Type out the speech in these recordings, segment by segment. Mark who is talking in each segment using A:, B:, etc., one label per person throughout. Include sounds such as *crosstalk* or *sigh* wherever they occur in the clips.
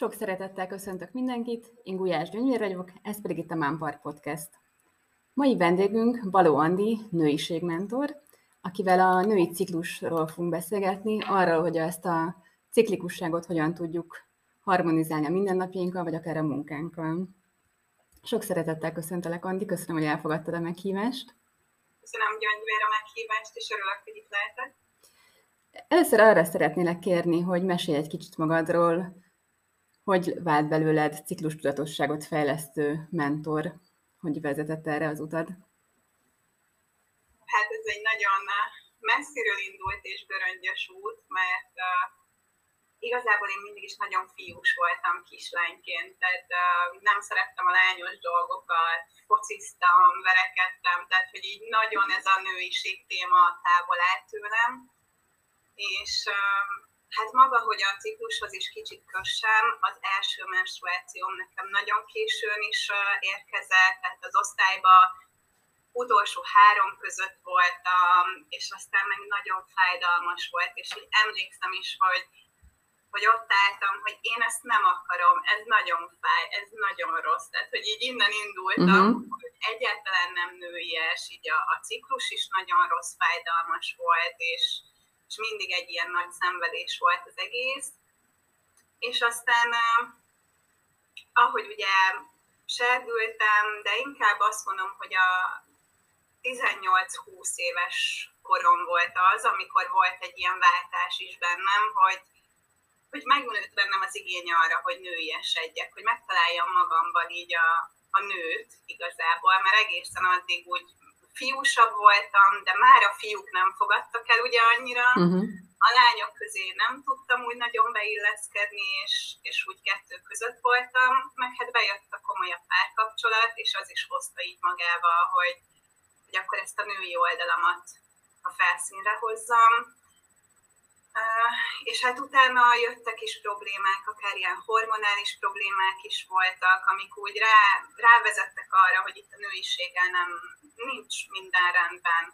A: Sok szeretettel köszöntök mindenkit, én Gulyás Gyöngyvér vagyok, ez pedig itt a Mámpart Podcast. Mai vendégünk Baló Andi, nőiségmentor, akivel a női ciklusról fogunk beszélgetni, arról, hogy ezt a ciklikusságot hogyan tudjuk harmonizálni a mindennapjainkkal, vagy akár a munkánkkal. Sok szeretettel köszöntelek, Andi, köszönöm, hogy elfogadtad a meghívást.
B: Köszönöm, Gyöngyvér, a meghívást, és örülök, hogy itt lehetek.
A: Először arra szeretnélek kérni, hogy mesélj egy kicsit magadról, hogy vált belőled ciklus tudatosságot fejlesztő mentor, hogy vezetett erre az utad?
B: Hát ez egy nagyon messziről indult és göröngyös út, mert uh, igazából én mindig is nagyon fiús voltam kislányként, tehát uh, nem szerettem a lányos dolgokat, fociztam, verekedtem, tehát hogy így nagyon ez a nőiség téma távol állt tőlem, és uh, Hát maga, hogy a ciklushoz is kicsit kössem, az első menstruációm nekem nagyon későn is érkezett, tehát az osztályba utolsó három között voltam, és aztán meg nagyon fájdalmas volt, és így emlékszem is, hogy, hogy ott álltam, hogy én ezt nem akarom, ez nagyon fáj, ez nagyon rossz. Tehát, hogy így innen indultam, uh-huh. hogy egyáltalán nem nőies, így a, a ciklus is nagyon rossz, fájdalmas volt, és, és mindig egy ilyen nagy szenvedés volt az egész. És aztán, ahogy ugye serdültem, de inkább azt mondom, hogy a 18-20 éves korom volt az, amikor volt egy ilyen váltás is bennem, hogy, hogy megnőtt bennem az igény arra, hogy nőiesedjek, hogy megtaláljam magamban így a, a nőt igazából, mert egészen addig úgy fiúsabb voltam, de már a fiúk nem fogadtak el ugye annyira. Uh-huh. A lányok közé nem tudtam úgy nagyon beilleszkedni, és, és úgy kettő között voltam, meg hát bejött a komolyabb párkapcsolat, és az is hozta így magával, hogy, hogy akkor ezt a női oldalamat a felszínre hozzam. És hát utána jöttek is problémák, akár ilyen hormonális problémák is voltak, amik úgy rá, rávezettek arra, hogy itt a nőiséggel nem, nincs minden rendben,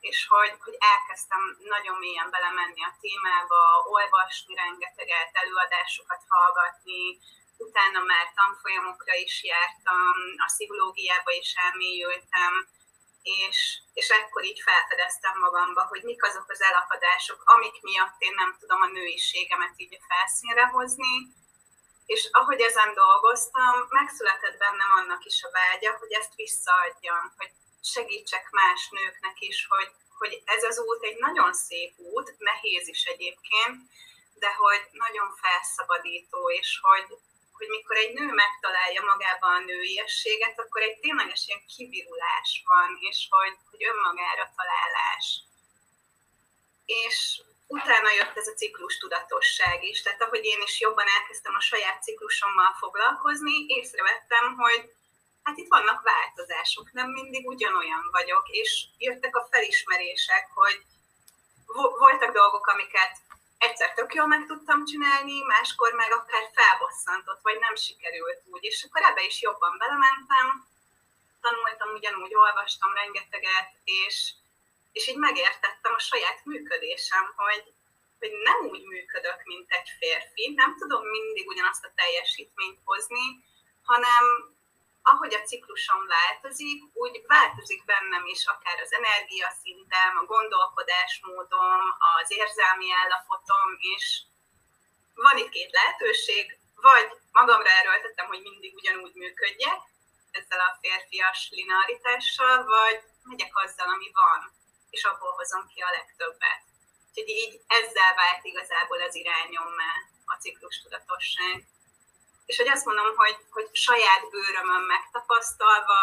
B: és hogy, hogy elkezdtem nagyon mélyen belemenni a témába, olvasni rengeteget, előadásokat hallgatni, utána már tanfolyamokra is jártam, a pszichológiába is elmélyültem, és, és ekkor így felfedeztem magamba, hogy mik azok az elakadások, amik miatt én nem tudom a nőiségemet így felszínre hozni, és ahogy ezen dolgoztam, megszületett bennem annak is a vágya, hogy ezt visszaadjam, hogy segítsek más nőknek is, hogy, hogy ez az út egy nagyon szép út, nehéz is egyébként, de hogy nagyon felszabadító, és hogy, hogy mikor egy nő megtalálja magában a nőiességet, akkor egy tényleges ilyen kivirulás van, és hogy, hogy önmagára találás. És utána jött ez a ciklus tudatosság is, tehát ahogy én is jobban elkezdtem a saját ciklusommal foglalkozni, észrevettem, hogy hát itt vannak változások, nem mindig ugyanolyan vagyok, és jöttek a felismerések, hogy voltak dolgok, amiket egyszer tök jól meg tudtam csinálni, máskor meg akár felbosszantott, vagy nem sikerült úgy, és akkor ebbe is jobban belementem, tanultam ugyanúgy, olvastam rengeteget, és, és így megértettem a saját működésem, hogy, hogy nem úgy működök, mint egy férfi, nem tudom mindig ugyanazt a teljesítményt hozni, hanem ahogy a ciklusom változik, úgy változik bennem is akár az energiaszintem, a gondolkodásmódom, az érzelmi állapotom, és van itt két lehetőség, vagy magamra erőltetem, hogy mindig ugyanúgy működjek, ezzel a férfias linearitással, vagy megyek azzal, ami van, és abból hozom ki a legtöbbet. Úgyhogy így ezzel vált igazából az irányom már a ciklus tudatosság és hogy azt mondom, hogy, hogy saját bőrömön megtapasztalva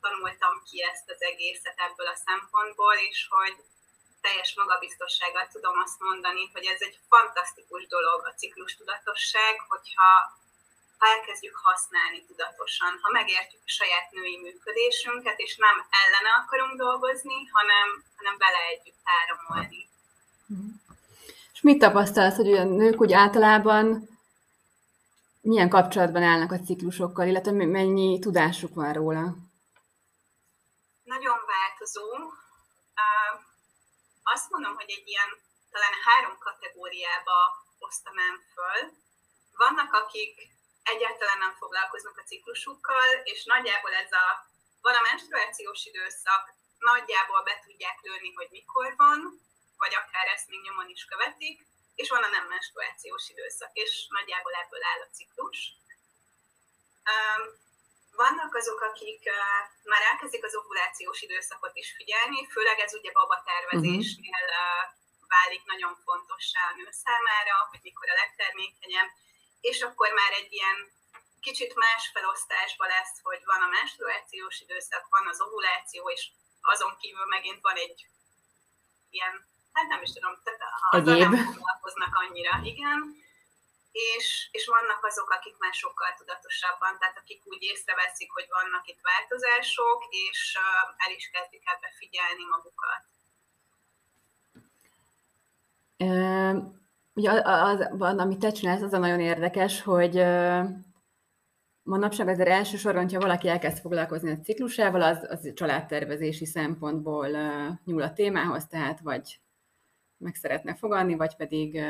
B: tanultam ki ezt az egészet ebből a szempontból, és hogy teljes magabiztossággal tudom azt mondani, hogy ez egy fantasztikus dolog a ciklus tudatosság, hogyha ha elkezdjük használni tudatosan, ha megértjük a saját női működésünket, és nem ellene akarunk dolgozni, hanem, hanem vele együtt áramolni.
A: És mit tapasztalsz, hogy a nők úgy általában milyen kapcsolatban állnak a ciklusokkal, illetve mennyi tudásuk van róla?
B: Nagyon változó. Azt mondom, hogy egy ilyen talán három kategóriába osztanám föl. vannak, akik egyáltalán nem foglalkoznak a ciklusukkal, és nagyjából ez a, van a menstruációs időszak, nagyjából be tudják lőni, hogy mikor van, vagy akár ezt még nyomon is követik, és van a nem menstruációs időszak, és nagyjából ebből áll a ciklus. Vannak azok, akik már elkezdik az ovulációs időszakot is figyelni, főleg ez ugye baba tervezésnél válik nagyon fontossá a nő számára, hogy mikor a legtermékenyebb, és akkor már egy ilyen kicsit más felosztásba lesz, hogy van a menstruációs időszak, van az ovuláció, és azon kívül megint van egy ilyen, hát nem is tudom, tehát azzal nem foglalkoznak annyira, igen. És, és vannak azok, akik már sokkal tudatosabban, tehát akik úgy észreveszik, hogy vannak itt változások, és el is kezdik ebbe figyelni magukat.
A: Ugye az, az, amit te csinálsz, az a nagyon érdekes, hogy manapság azért elsősorban, ha valaki elkezd foglalkozni a ciklusával, az, az családtervezési szempontból nyúl a témához, tehát vagy meg szeretne fogadni, vagy pedig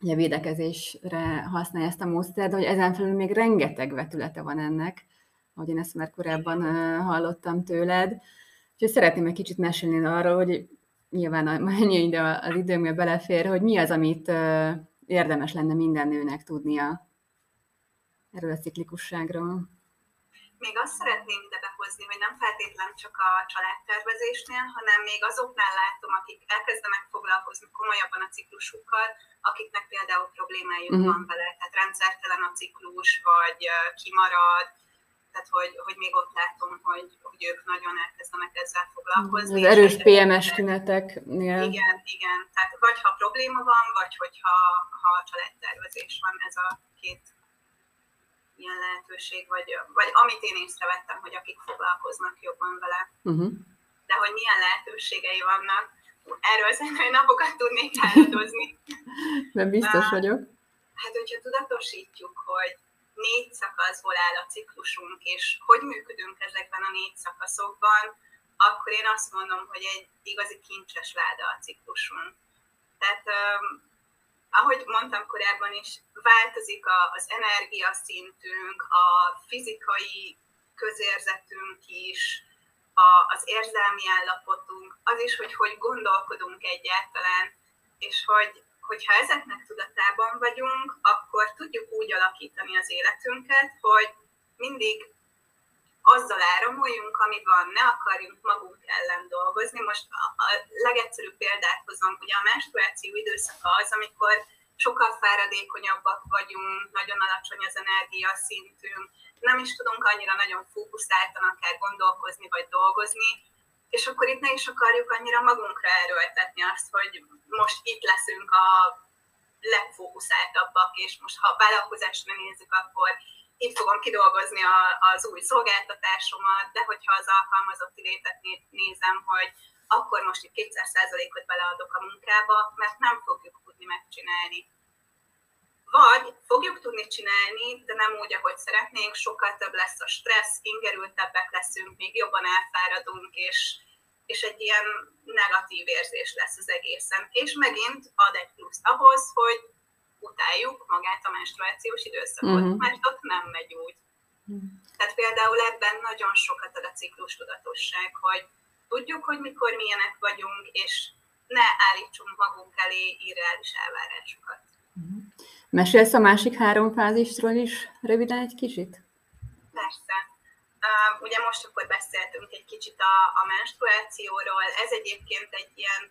A: ugye védekezésre használja ezt a módszert, de hogy ezen felül még rengeteg vetülete van ennek, ahogy én ezt már korábban hallottam tőled. Úgyhogy szeretném egy kicsit mesélni arról, hogy nyilván mennyi ide az időmbe belefér, hogy mi az, amit érdemes lenne minden nőnek tudnia erről a ciklikusságról.
B: Még azt szeretném ide behozni, hogy nem feltétlen csak a családtervezésnél, hanem még azoknál látom, akik elkezdenek foglalkozni komolyabban a ciklusukkal, akiknek például problémájuk uh-huh. van vele, tehát rendszertelen a ciklus, vagy kimarad, tehát hogy, hogy még ott látom, hogy, hogy ők nagyon elkezdenek ezzel foglalkozni.
A: Az erős PMS tüneteknél.
B: Igen, igen. Tehát vagy ha probléma van, vagy hogyha ha családtervezés van, ez a két ilyen lehetőség, vagy, vagy amit én észrevettem, hogy akik foglalkoznak jobban vele. Uh-huh. De hogy milyen lehetőségei vannak, erről szerintem napokat tudnék álladozni. *laughs*
A: Nem biztos vagyok.
B: Hát, hogyha tudatosítjuk, hogy négy szakaszból áll a ciklusunk, és hogy működünk ezekben a négy szakaszokban, akkor én azt mondom, hogy egy igazi kincses láda a ciklusunk. Tehát ahogy mondtam korábban is, változik a, az energiaszintünk, a fizikai közérzetünk is, a, az érzelmi állapotunk, az is, hogy hogy gondolkodunk egyáltalán, és hogy hogyha ezeknek tudatában vagyunk, akkor tudjuk úgy alakítani az életünket, hogy mindig azzal áramoljunk, ami van, ne akarjunk magunk ellen dolgozni. Most a, a legegyszerűbb példát hozom, ugye a menstruáció időszaka az, amikor sokkal fáradékonyabbak vagyunk, nagyon alacsony az energia szintünk, nem is tudunk annyira nagyon fókuszáltan akár gondolkozni vagy dolgozni, és akkor itt ne is akarjuk annyira magunkra erőltetni azt, hogy most itt leszünk a legfókuszáltabbak, és most ha vállalkozásra nézzük, akkor itt fogom kidolgozni a, az új szolgáltatásomat, de hogyha az alkalmazotti létet nézem, hogy akkor most itt 200%-ot beleadok a munkába, mert nem fogjuk tudni megcsinálni. Vagy fogjuk tudni csinálni, de nem úgy, ahogy szeretnénk, sokkal több lesz a stressz, ingerültebbek leszünk, még jobban elfáradunk, és, és egy ilyen negatív érzés lesz az egészen. És megint ad egy plusz ahhoz, hogy utáljuk magát a menstruációs időszakot, uh-huh. mert ott nem megy úgy. Uh-huh. Tehát például ebben nagyon sokat ad a ciklus tudatosság, hogy tudjuk, hogy mikor milyenek vagyunk, és ne állítsunk magunk elé irreális elvárásokat. Uh-huh.
A: Mesélsz a másik három fázisról is röviden egy kicsit?
B: Persze. Uh, ugye most akkor beszéltünk egy kicsit a, a menstruációról. Ez egyébként egy ilyen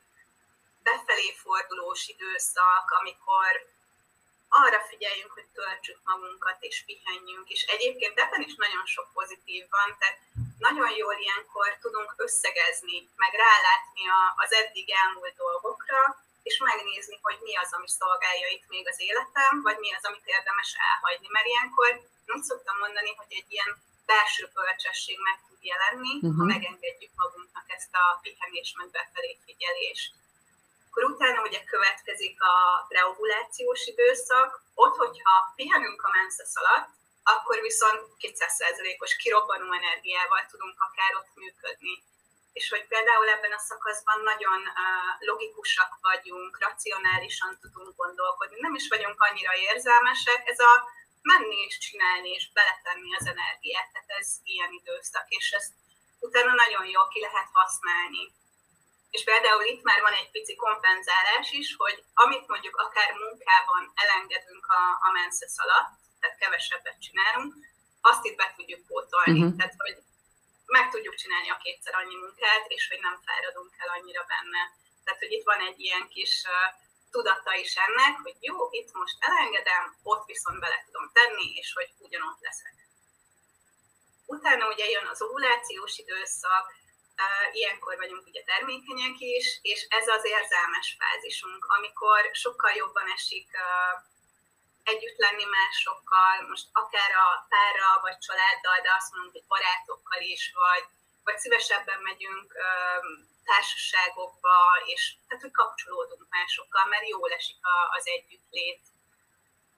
B: befelé fordulós időszak, amikor arra figyeljünk, hogy töltsük magunkat és pihenjünk, és egyébként ebben is nagyon sok pozitív van, tehát nagyon jól ilyenkor tudunk összegezni, meg rálátni az eddig elmúlt dolgokra, és megnézni, hogy mi az, ami szolgálja itt még az életem, vagy mi az, amit érdemes elhagyni. Mert ilyenkor úgy szoktam mondani, hogy egy ilyen belső bölcsesség meg tud jelenni, uh-huh. ha mhm. megengedjük magunknak ezt a pihenés meg befelé figyelést. Akkor utána ugye következik a reovulációs időszak, ott, hogyha pihenünk a menszasz alatt, akkor viszont 200%-os kirobbanó energiával tudunk akár ott működni. és hogy például ebben a szakaszban nagyon logikusak vagyunk, racionálisan tudunk gondolkodni, nem is vagyunk annyira érzelmesek, ez a menni és csinálni és beletenni az energiát, tehát ez ilyen időszak, és ezt utána nagyon jól ki lehet használni. És például itt már van egy pici kompenzálás is, hogy amit mondjuk akár munkában elengedünk a, a menszesz alatt, tehát kevesebbet csinálunk, azt itt be tudjuk pótolni. Uh-huh. Tehát, hogy meg tudjuk csinálni a kétszer annyi munkát, és hogy nem fáradunk el annyira benne. Tehát, hogy itt van egy ilyen kis uh, tudata is ennek, hogy jó, itt most elengedem, ott viszont bele tudom tenni, és hogy ugyanott leszek. Utána ugye jön az ovulációs időszak, ilyenkor vagyunk ugye termékenyek is, és ez az érzelmes fázisunk, amikor sokkal jobban esik együtt lenni másokkal, most akár a párral, vagy családdal, de azt mondom, hogy barátokkal is, vagy, vagy szívesebben megyünk társaságokba, és tehát, hogy kapcsolódunk másokkal, mert jól esik az együttlét.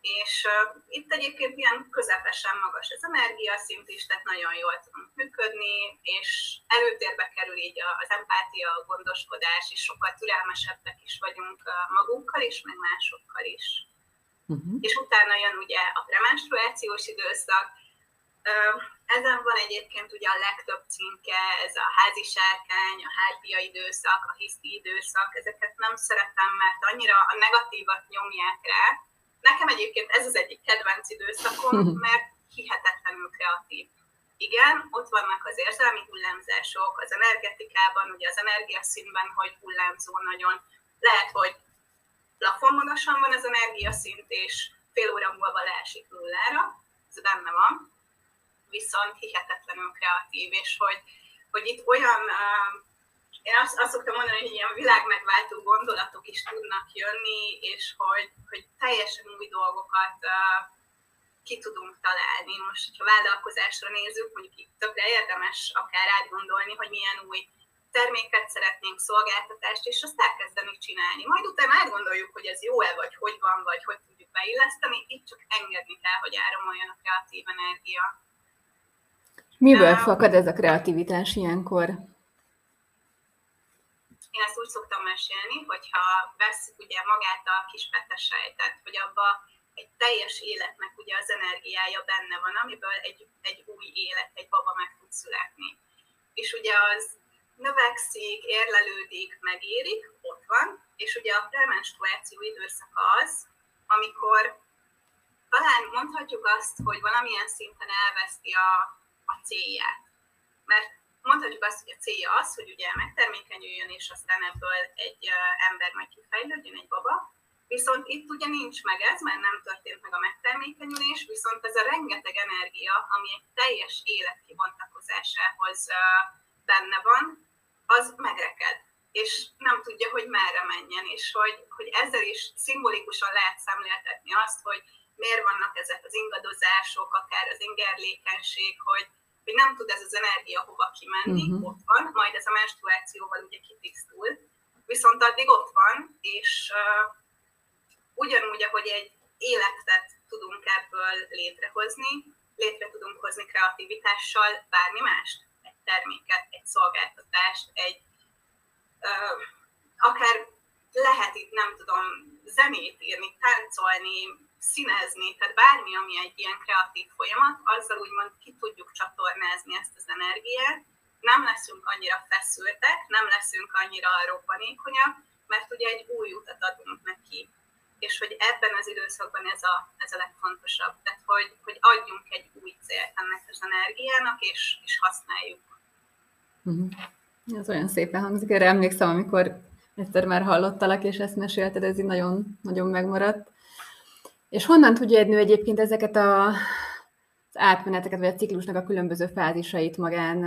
B: És itt egyébként ilyen közepesen magas az energiaszint is, tehát nagyon jól tudunk működni, és előtérbe kerül így az empátia, a gondoskodás, és sokkal türelmesebbek is vagyunk magunkkal is, meg másokkal is. Uh-huh. És utána jön ugye a premenstruációs időszak. Ezen van egyébként ugye a legtöbb címke, ez a házi sárkány, a hárpia időszak, a hiszti időszak, ezeket nem szeretem, mert annyira a negatívat nyomják rá. Nekem egyébként ez az egyik kedvenc időszakom, *laughs* mert hihetetlenül kreatív. Igen, ott vannak az érzelmi hullámzások, az energetikában, ugye az energiaszínben, hogy hullámzó nagyon. Lehet, hogy plafon magasan van az energiaszint, és fél óra múlva leesik nullára, ez benne van, viszont hihetetlenül kreatív, és hogy, hogy itt olyan, uh, én azt, azt szoktam mondani, hogy ilyen világmegváltó gondolatok is tudnak jönni, és hogy, hogy teljesen új dolgokat uh, ki tudunk találni. Most, ha vállalkozásra nézzük, mondjuk itt többre érdemes akár átgondolni, hogy milyen új terméket szeretnénk, szolgáltatást, és azt elkezdeni csinálni. Majd utána átgondoljuk, hogy ez jó-e, vagy hogy van, vagy hogy tudjuk beilleszteni, itt csak engedni kell, hogy áramoljon a kreatív energia.
A: Miből uh, fakad ez a kreativitás ilyenkor?
B: Én ezt úgy szoktam mesélni, hogyha vesz ugye magát a kis petesejtet, hogy abba egy teljes életnek ugye az energiája benne van, amiből egy, egy új élet, egy baba meg tud születni. És ugye az növekszik, érlelődik, megérik, ott van, és ugye a premenstruáció időszaka az, amikor talán mondhatjuk azt, hogy valamilyen szinten elveszti a, a célját. Mert mondhatjuk azt, hogy a célja az, hogy ugye megtermékenyüljön, és aztán ebből egy ember majd kifejlődjön, egy baba, Viszont itt ugye nincs meg ez, mert nem történt meg a megtermékenyülés, viszont ez a rengeteg energia, ami egy teljes élet kibontakozásához benne van, az megreked, és nem tudja, hogy merre menjen, és hogy, hogy ezzel is szimbolikusan lehet szemléltetni azt, hogy miért vannak ezek az ingadozások, akár az ingerlékenység, hogy, hogy nem tud ez az energia hova kimenni, uh-huh. ott van, majd ez a menstruációval ugye kitisztul, viszont addig ott van, és uh, ugyanúgy, ahogy egy életet tudunk ebből létrehozni, létre tudunk hozni kreativitással bármi mást terméket, egy szolgáltatást, egy uh, akár lehet itt, nem tudom, zenét írni, táncolni, színezni, tehát bármi, ami egy ilyen kreatív folyamat, azzal úgymond ki tudjuk csatornázni ezt az energiát, nem leszünk annyira feszültek, nem leszünk annyira robbanékonyak, mert ugye egy új utat adunk neki. És hogy ebben az időszakban ez a, ez a legfontosabb, tehát hogy, hogy adjunk egy új célt ennek az energiának, és, és használjuk
A: Uh-huh. Ez olyan szépen hangzik, erre emlékszem, amikor egyszer már hallottalak, és ezt mesélted, ez így nagyon, nagyon megmaradt. És honnan tudja egy nő egyébként ezeket a, az átmeneteket, vagy a ciklusnak a különböző fázisait magán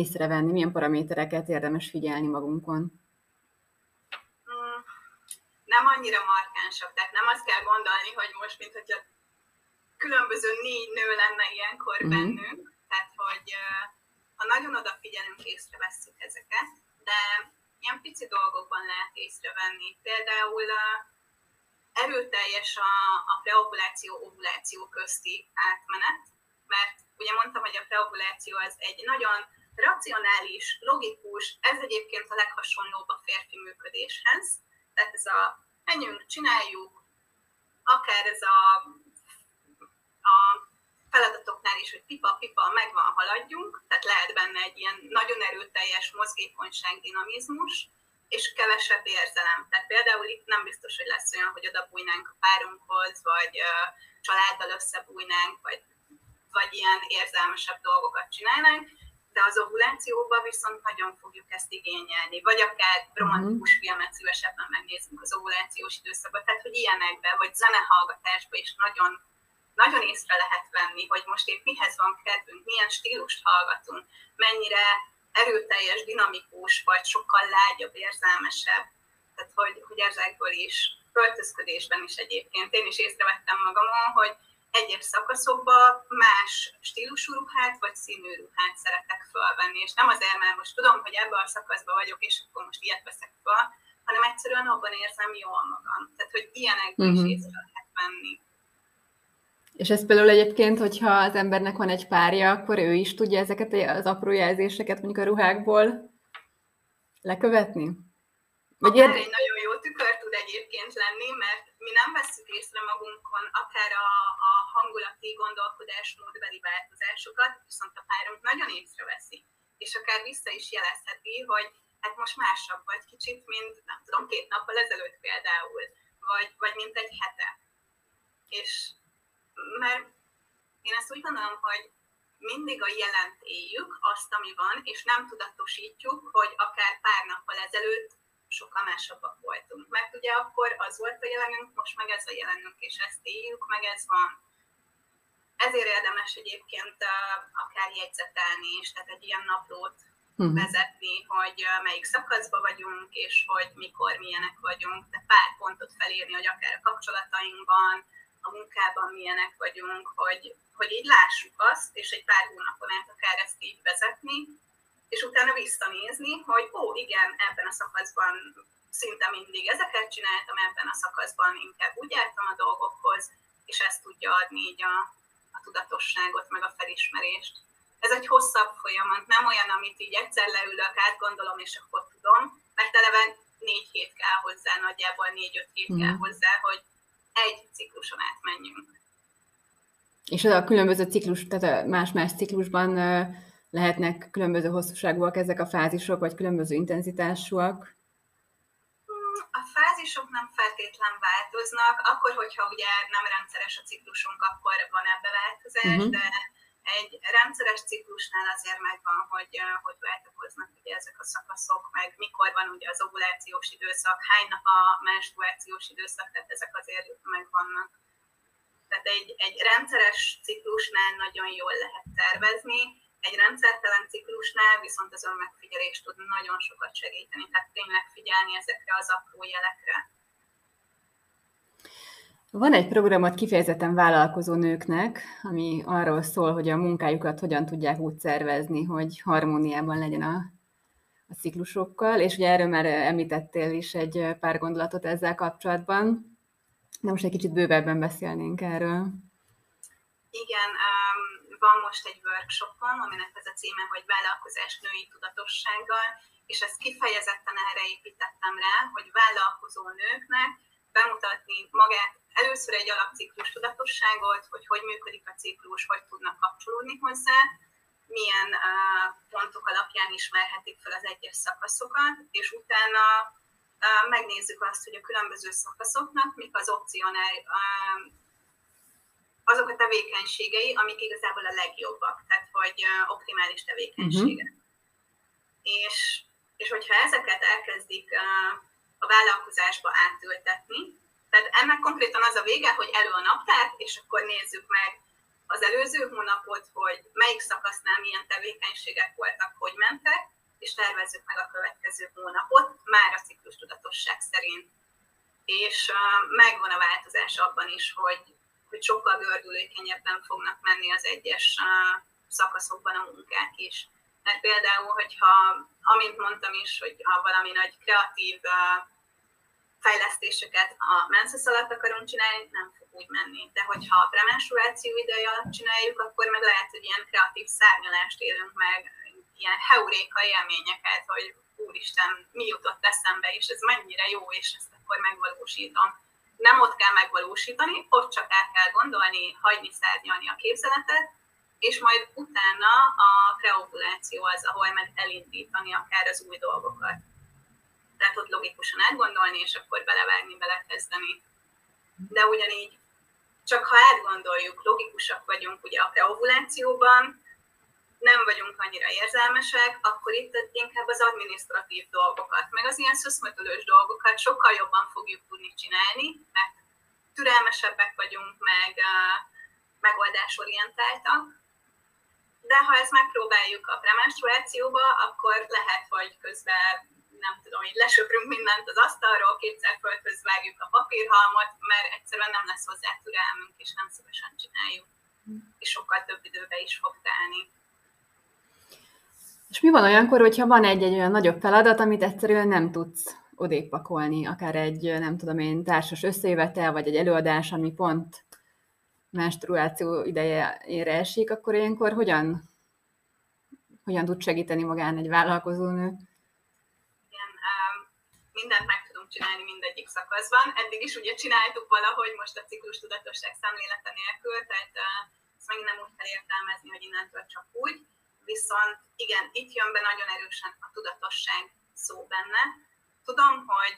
A: észrevenni? Milyen paramétereket érdemes figyelni magunkon?
B: Mm, nem annyira markánsak, tehát nem azt kell gondolni, hogy most, mint hogyha különböző négy nő lenne ilyenkor uh-huh. bennünk, tehát hogy ha nagyon odafigyelünk, észrevesszük ezeket, de ilyen pici dolgokban lehet észrevenni. Például erőteljes a, a preovuláció-ovuláció közti átmenet, mert ugye mondtam, hogy a preovuláció az egy nagyon racionális, logikus, ez egyébként a leghasonlóbb a férfi működéshez. Tehát ez a menjünk, csináljuk, akár ez a, a feladatoknál is, hogy pipa-pipa, megvan, haladjunk, tehát lehet benne egy ilyen nagyon erőteljes mozgékonyság, dinamizmus, és kevesebb érzelem. Tehát például itt nem biztos, hogy lesz olyan, hogy oda bújnánk a párunkhoz, vagy uh, családdal összebújnánk, vagy, vagy ilyen érzelmesebb dolgokat csinálnánk, de az ovulációban viszont nagyon fogjuk ezt igényelni. Vagy akár romantikus mhm. filmet szívesebben megnézzünk az ovulációs időszakban, tehát hogy ilyenekben, vagy zenehallgatásban is nagyon, nagyon észre lehet venni, hogy most épp mihez van kedvünk, milyen stílust hallgatunk, mennyire erőteljes, dinamikus, vagy sokkal lágyabb, érzelmesebb. Tehát, hogy, hogy ezekből is, költözködésben is egyébként én is észrevettem magamon, hogy egyes szakaszokban más stílusú ruhát vagy színű ruhát szeretek fölvenni, és nem azért, mert most tudom, hogy ebben a szakaszban vagyok, és akkor most ilyet veszek fel, hanem egyszerűen abban érzem jól magam. Tehát, hogy ilyenekből uh-huh. is mhm. észre lehet venni.
A: És ez például egyébként, hogyha az embernek van egy párja, akkor ő is tudja ezeket az apró jelzéseket mondjuk a ruhákból lekövetni?
B: Vagy Akár egy nagyon jó tükör tud egyébként lenni, mert mi nem veszük észre magunkon akár a, a hangulati gondolkodásmódbeli változásokat, viszont a párunk nagyon észreveszi, és akár vissza is jelezheti, hogy hát most másabb vagy kicsit, mint nem tudom, két nappal ezelőtt például, vagy, vagy mint egy hete. És mert én ezt úgy gondolom, hogy mindig a jelent éljük, azt, ami van, és nem tudatosítjuk, hogy akár pár nappal ezelőtt sokkal másabbak voltunk. Mert ugye akkor az volt a jelenünk, most meg ez a jelenünk, és ezt éljük, meg ez van. Ezért érdemes egyébként akár jegyzetelni is, tehát egy ilyen naplót uh-huh. vezetni, hogy melyik szakaszban vagyunk, és hogy mikor milyenek vagyunk, de pár pontot felírni, hogy akár a kapcsolatainkban, a munkában milyenek vagyunk, hogy, hogy így lássuk azt, és egy pár hónapon át akár ezt így vezetni, és utána visszanézni, hogy ó, igen, ebben a szakaszban szinte mindig ezeket csináltam, ebben a szakaszban inkább úgy álltam a dolgokhoz, és ezt tudja adni így a, a tudatosságot, meg a felismerést. Ez egy hosszabb folyamat, nem olyan, amit így egyszer leülök, átgondolom, és akkor tudom, mert eleve négy hét kell hozzá, nagyjából négy-öt hét mm. kell hozzá, hogy egy cikluson átmenjünk.
A: És a különböző ciklus, tehát más-más ciklusban lehetnek különböző hosszúságúak ezek a fázisok, vagy különböző intenzitásúak?
B: Hmm, a fázisok nem feltétlen változnak, akkor, hogyha ugye nem rendszeres a ciklusunk, akkor van ebbe változás, uh-huh. de egy rendszeres ciklusnál azért megvan, hogy hogy váltakoznak ugye ezek a szakaszok, meg mikor van ugye az ovulációs időszak, hány nap a menstruációs időszak, tehát ezek azért megvannak. Tehát egy, egy rendszeres ciklusnál nagyon jól lehet tervezni, egy rendszertelen ciklusnál viszont az önmegfigyelés tud nagyon sokat segíteni, tehát tényleg figyelni ezekre az apró jelekre.
A: Van egy programot kifejezetten vállalkozó nőknek, ami arról szól, hogy a munkájukat hogyan tudják úgy szervezni, hogy harmóniában legyen a, a ciklusokkal, és ugye erről már említettél is egy pár gondolatot ezzel kapcsolatban, de most egy kicsit bővebben beszélnénk erről.
B: Igen, van most egy workshopom, aminek ez a címe, hogy vállalkozás női tudatossággal, és ezt kifejezetten erre építettem rá, hogy vállalkozó nőknek bemutatni magát először egy alapciklus tudatosságot, hogy hogy működik a ciklus, hogy tudnak kapcsolódni hozzá, milyen uh, pontok alapján ismerhetik fel az egyes szakaszokat, és utána uh, megnézzük azt, hogy a különböző szakaszoknak mik az opcionál, uh, azok a tevékenységei, amik igazából a legjobbak, tehát hogy uh, optimális tevékenységek. Uh-huh. És, és hogyha ezeket elkezdik uh, a vállalkozásba átültetni, tehát ennek konkrétan az a vége, hogy elő a naptár, és akkor nézzük meg az előző hónapot, hogy melyik szakasznál milyen tevékenységek voltak, hogy mentek, és tervezzük meg a következő hónapot, már a ciklus tudatosság szerint. És uh, megvan a változás abban is, hogy, hogy sokkal gördülékenyebben fognak menni az egyes uh, szakaszokban a munkák is. Mert például, hogyha, amint mondtam is, hogy ha valami nagy kreatív uh, fejlesztéseket a menszesz alatt akarunk csinálni, nem fog úgy menni. De hogyha a premenstruáció ideje alatt csináljuk, akkor meg lehet, hogy ilyen kreatív szárnyalást élünk meg, ilyen heuréka élményeket, hogy úristen, mi jutott eszembe, és ez mennyire jó, és ezt akkor megvalósítom. Nem ott kell megvalósítani, ott csak el kell gondolni, hagyni szárnyalni a képzeletet, és majd utána a preovuláció az, ahol meg elindítani akár az új dolgokat. Tehát ott logikusan átgondolni, és akkor belevágni, belekezdeni. De ugyanígy, csak ha átgondoljuk, logikusak vagyunk ugye a preovulációban, nem vagyunk annyira érzelmesek, akkor itt inkább az administratív dolgokat, meg az ilyen szöszmötölős dolgokat sokkal jobban fogjuk tudni csinálni, mert türelmesebbek vagyunk, meg uh, megoldásorientáltak. De ha ezt megpróbáljuk a premenstruációba, akkor lehet, hogy közben nem tudom, hogy lesöprünk mindent az asztalról, kétszer földhöz vágjuk a papírhalmot, mert egyszerűen nem lesz hozzá türelmünk, és nem szívesen csináljuk. És sokkal több időbe is fog telni.
A: És mi van olyankor, hogyha van egy-egy olyan nagyobb feladat, amit egyszerűen nem tudsz odébb pakolni, akár egy, nem tudom én, társas összejövetel, vagy egy előadás, ami pont menstruáció idejére esik, akkor ilyenkor hogyan, hogyan tud segíteni magán egy vállalkozónő?
B: Mindent meg tudunk csinálni mindegyik szakaszban. Eddig is ugye csináltuk valahogy most a ciklus tudatosság szemlélete nélkül, tehát ezt megint nem úgy kell értelmezni, hogy innentől csak úgy viszont igen, itt jön be nagyon erősen a tudatosság szó benne. Tudom, hogy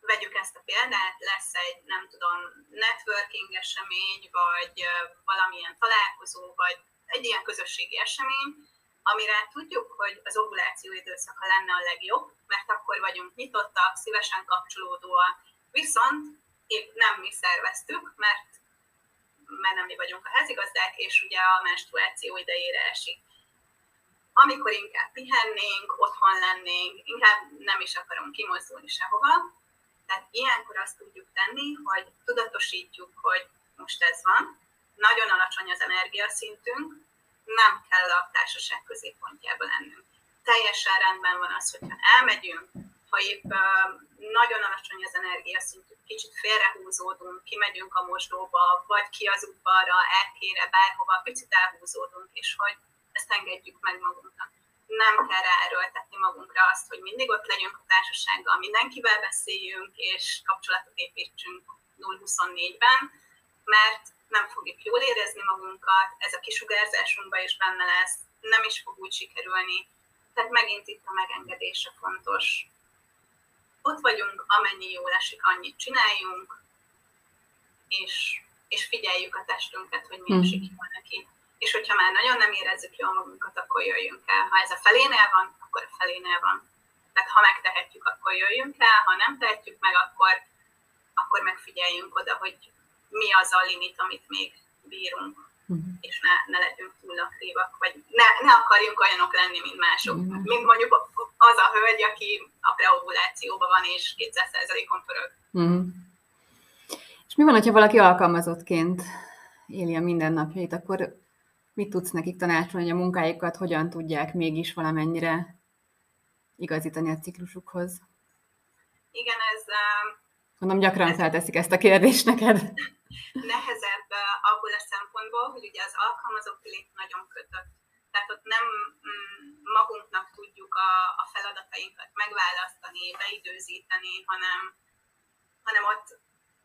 B: vegyük ezt a példát, lesz egy, nem tudom, networking esemény, vagy valamilyen találkozó, vagy egy ilyen közösségi esemény, amire tudjuk, hogy az ovuláció időszaka lenne a legjobb, mert akkor vagyunk nyitottak, szívesen kapcsolódóak, viszont épp nem mi szerveztük, mert, mert nem mi vagyunk a házigazdák, és ugye a menstruáció idejére esik. Amikor inkább pihennénk, otthon lennénk, inkább nem is akarunk kimozdulni sehova. Tehát ilyenkor azt tudjuk tenni, hogy tudatosítjuk, hogy most ez van, nagyon alacsony az energiaszintünk, nem kell a társaság középpontjában lennünk. Teljesen rendben van az, hogyha elmegyünk, ha épp nagyon alacsony az energiaszintünk, kicsit félrehúzódunk, kimegyünk a mosdóba, vagy ki az udvarra, elkére, bárhova, picit elhúzódunk, és hogy ezt engedjük meg magunknak. Nem kell ráerőltetni magunkra azt, hogy mindig ott legyünk a társasággal, mindenkivel beszéljünk, és kapcsolatot építsünk 0-24-ben, mert nem fogjuk jól érezni magunkat, ez a kisugárzásunkban is benne lesz, nem is fog úgy sikerülni. Tehát megint itt a megengedése fontos. Ott vagyunk, amennyi jól esik, annyit csináljunk, és, és figyeljük a testünket, hogy mi esik jól neki és hogyha már nagyon nem érezzük jól magunkat, akkor jöjjünk el. Ha ez a felénél van, akkor a felénél van. Tehát ha megtehetjük, akkor jöjjünk el, ha nem tehetjük meg, akkor, akkor megfigyeljünk oda, hogy mi az a limit, amit még bírunk, uh-huh. és ne, ne legyünk túl aktívak, vagy ne, ne akarjunk olyanok lenni, mint mások. Uh-huh. Mint mondjuk az a hölgy, aki a preovulációban van, és 200%-on pörög. Uh-huh.
A: És mi van, ha valaki alkalmazottként éli a mindennapjait, akkor mit tudsz nekik tanácsolni, hogy a munkájukat hogyan tudják mégis valamennyire igazítani a ciklusukhoz?
B: Igen, ez...
A: Mondom, gyakran ez felteszik ezt a kérdést neked. *laughs*
B: Nehezebb abból a szempontból, hogy ugye az alkalmazott lét nagyon kötött. Tehát ott nem mm, magunknak tudjuk a, a feladatainkat megválasztani, beidőzíteni, hanem, hanem ott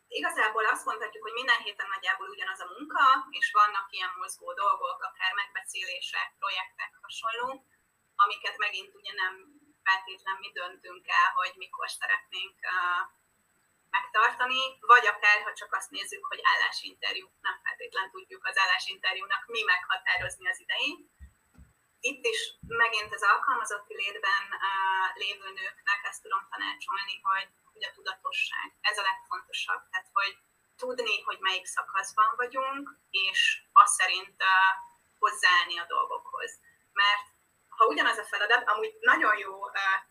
B: igazából azt mondhatjuk, hogy minden héten nagyjából ugyanaz a munka, és vannak ilyen mozgó dolgok, akár megbeszélések, projektek, hasonló, amiket megint ugye nem feltétlenül mi döntünk el, hogy mikor szeretnénk megtartani, vagy akár, ha csak azt nézzük, hogy állásinterjú, nem feltétlenül tudjuk az állásinterjúnak mi meghatározni az idején. Itt is megint az alkalmazotti létben lévő nőknek ezt tudom tanácsolni, hogy hogy a tudatosság, ez a legfontosabb. Tehát, hogy tudni, hogy melyik szakaszban vagyunk, és azt szerint uh, hozzáállni a dolgokhoz. Mert ha ugyanaz a feladat, amúgy nagyon jó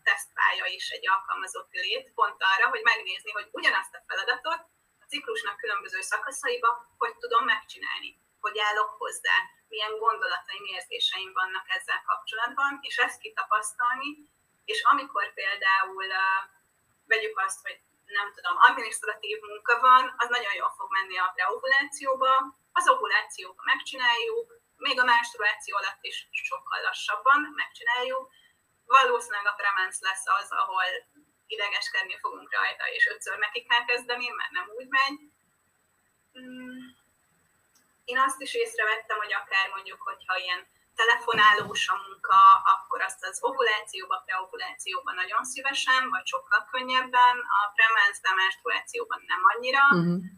B: tesztpálya is egy alkalmazott lét, pont arra, hogy megnézni, hogy ugyanazt a feladatot a ciklusnak különböző szakaszaiba hogy tudom megcsinálni, hogy állok hozzá, milyen gondolataim, érzéseim vannak ezzel kapcsolatban, és ezt kitapasztalni, és amikor például vegyük azt, hogy nem tudom, administratív munka van, az nagyon jól fog menni a preovulációba, az ovulációba megcsináljuk, még a menstruáció alatt is sokkal lassabban megcsináljuk. Valószínűleg a premenc lesz az, ahol idegeskedni fogunk rajta, és ötször neki kell kezdeni, mert nem úgy megy. Hmm. Én azt is észrevettem, hogy akár mondjuk, hogyha ilyen telefonálós a munka, akkor azt az ovulációban, preovulációban nagyon szívesen, vagy sokkal könnyebben, a premenszben, menstruációban nem annyira. Uh-huh.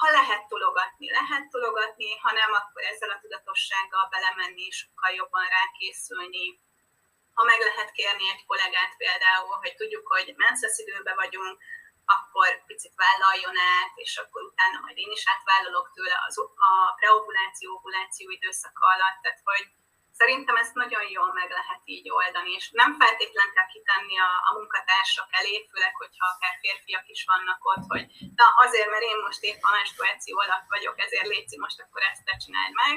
B: Ha lehet tologatni, lehet tologatni, ha nem, akkor ezzel a tudatossággal belemenni, sokkal jobban rákészülni. Ha meg lehet kérni egy kollégát például, hogy tudjuk, hogy menszesz időben vagyunk, akkor picit vállaljon át, és akkor utána majd én is átvállalok tőle az, a preovuláció, ovuláció időszaka alatt, tehát hogy Szerintem ezt nagyon jól meg lehet így oldani, és nem feltétlen kell kitenni a, a munkatársak elé, főleg, hogyha akár férfiak is vannak ott, hogy na azért, mert én most épp a menstruáció alatt vagyok, ezért létszi most akkor ezt te csináld meg.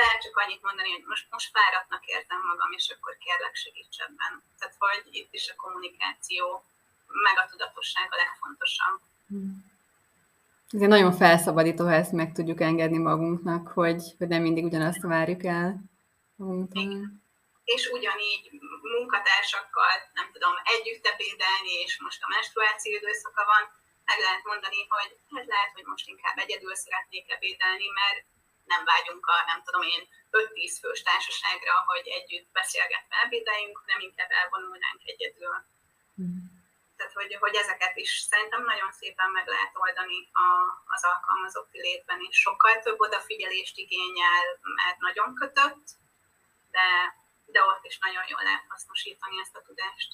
B: Lehet csak annyit mondani, hogy most, most fáradtnak érzem magam, és akkor kérlek segíts ebben. Tehát, hogy itt is a kommunikáció, meg a tudatosság a legfontosabb.
A: Ez nagyon felszabadító, ha ezt meg tudjuk engedni magunknak, hogy, hogy nem mindig ugyanazt várjuk el.
B: Mm. És ugyanígy munkatársakkal, nem tudom, együtt ebédelni, és most a menstruáció időszaka van, meg lehet mondani, hogy hát lehet, hogy most inkább egyedül szeretnék ebédelni, mert nem vágyunk a, nem tudom én, 5-10 fős társaságra, hogy együtt beszélgetve ebédeljünk, hanem inkább elvonulnánk egyedül. Mm. Tehát, hogy, hogy ezeket is szerintem nagyon szépen meg lehet oldani a, az alkalmazotti létben, és sokkal több odafigyelést igényel, mert nagyon kötött, de, de ott is nagyon jól lehet hasznosítani ezt a tudást.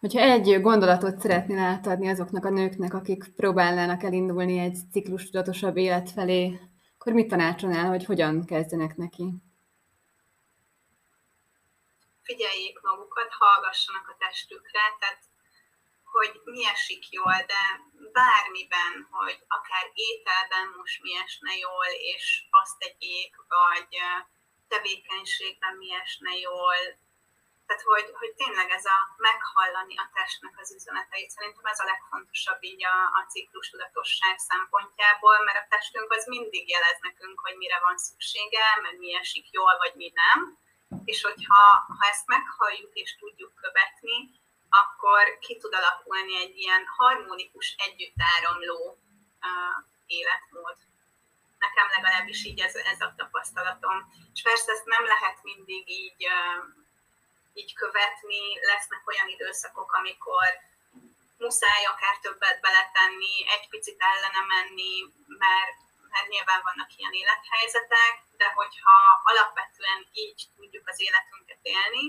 A: Hogyha egy gondolatot szeretnél átadni azoknak a nőknek, akik próbálnának elindulni egy ciklus tudatosabb élet felé, akkor mit tanácsolnál, hogy hogyan kezdjenek neki?
B: Figyeljék magukat, hallgassanak a testükre, tehát hogy mi esik jól, de bármiben, hogy akár ételben most mi esne jól, és azt tegyék, vagy tevékenységben mi esne jól. Tehát, hogy, hogy tényleg ez a meghallani a testnek az üzeneteit, szerintem ez a legfontosabb így a, a ciklus tudatosság szempontjából, mert a testünk az mindig jelez nekünk, hogy mire van szüksége, mert mi esik jól, vagy mi nem. És hogyha ha ezt meghalljuk és tudjuk követni, akkor ki tud alakulni egy ilyen harmonikus, együttáramló uh, életmód nekem legalábbis így ez, ez a tapasztalatom. És persze ezt nem lehet mindig így, így követni, lesznek olyan időszakok, amikor muszáj akár többet beletenni, egy picit ellene menni, mert, mert nyilván vannak ilyen élethelyzetek, de hogyha alapvetően így tudjuk az életünket élni,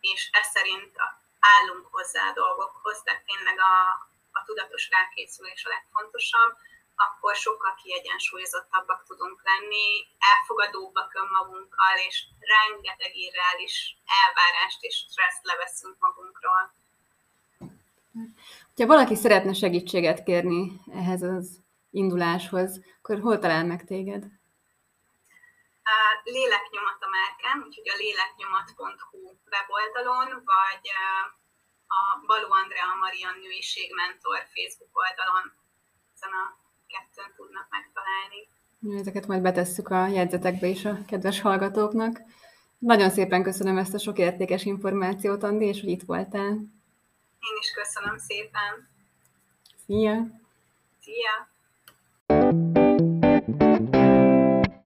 B: és ez szerint állunk hozzá a dolgokhoz, tehát tényleg a, a tudatos rákészülés a legfontosabb, akkor sokkal kiegyensúlyozottabbak tudunk lenni, elfogadóbbak önmagunkkal, és rengeteg irreális elvárást és stresszt leveszünk magunkról.
A: Ha valaki szeretne segítséget kérni ehhez az induláshoz, akkor hol talál meg téged?
B: A léleknyomat a márkám, úgyhogy a léleknyomat.hu weboldalon, vagy a Baló Andrea Marian Nőiség Mentor Facebook oldalon ezen a kettőn tudnak megtalálni.
A: Ezeket majd betesszük a jegyzetekbe is a kedves hallgatóknak. Nagyon szépen köszönöm ezt a sok értékes információt, Andi, és hogy itt voltál.
B: Én is köszönöm szépen.
A: Szia!
B: Szia!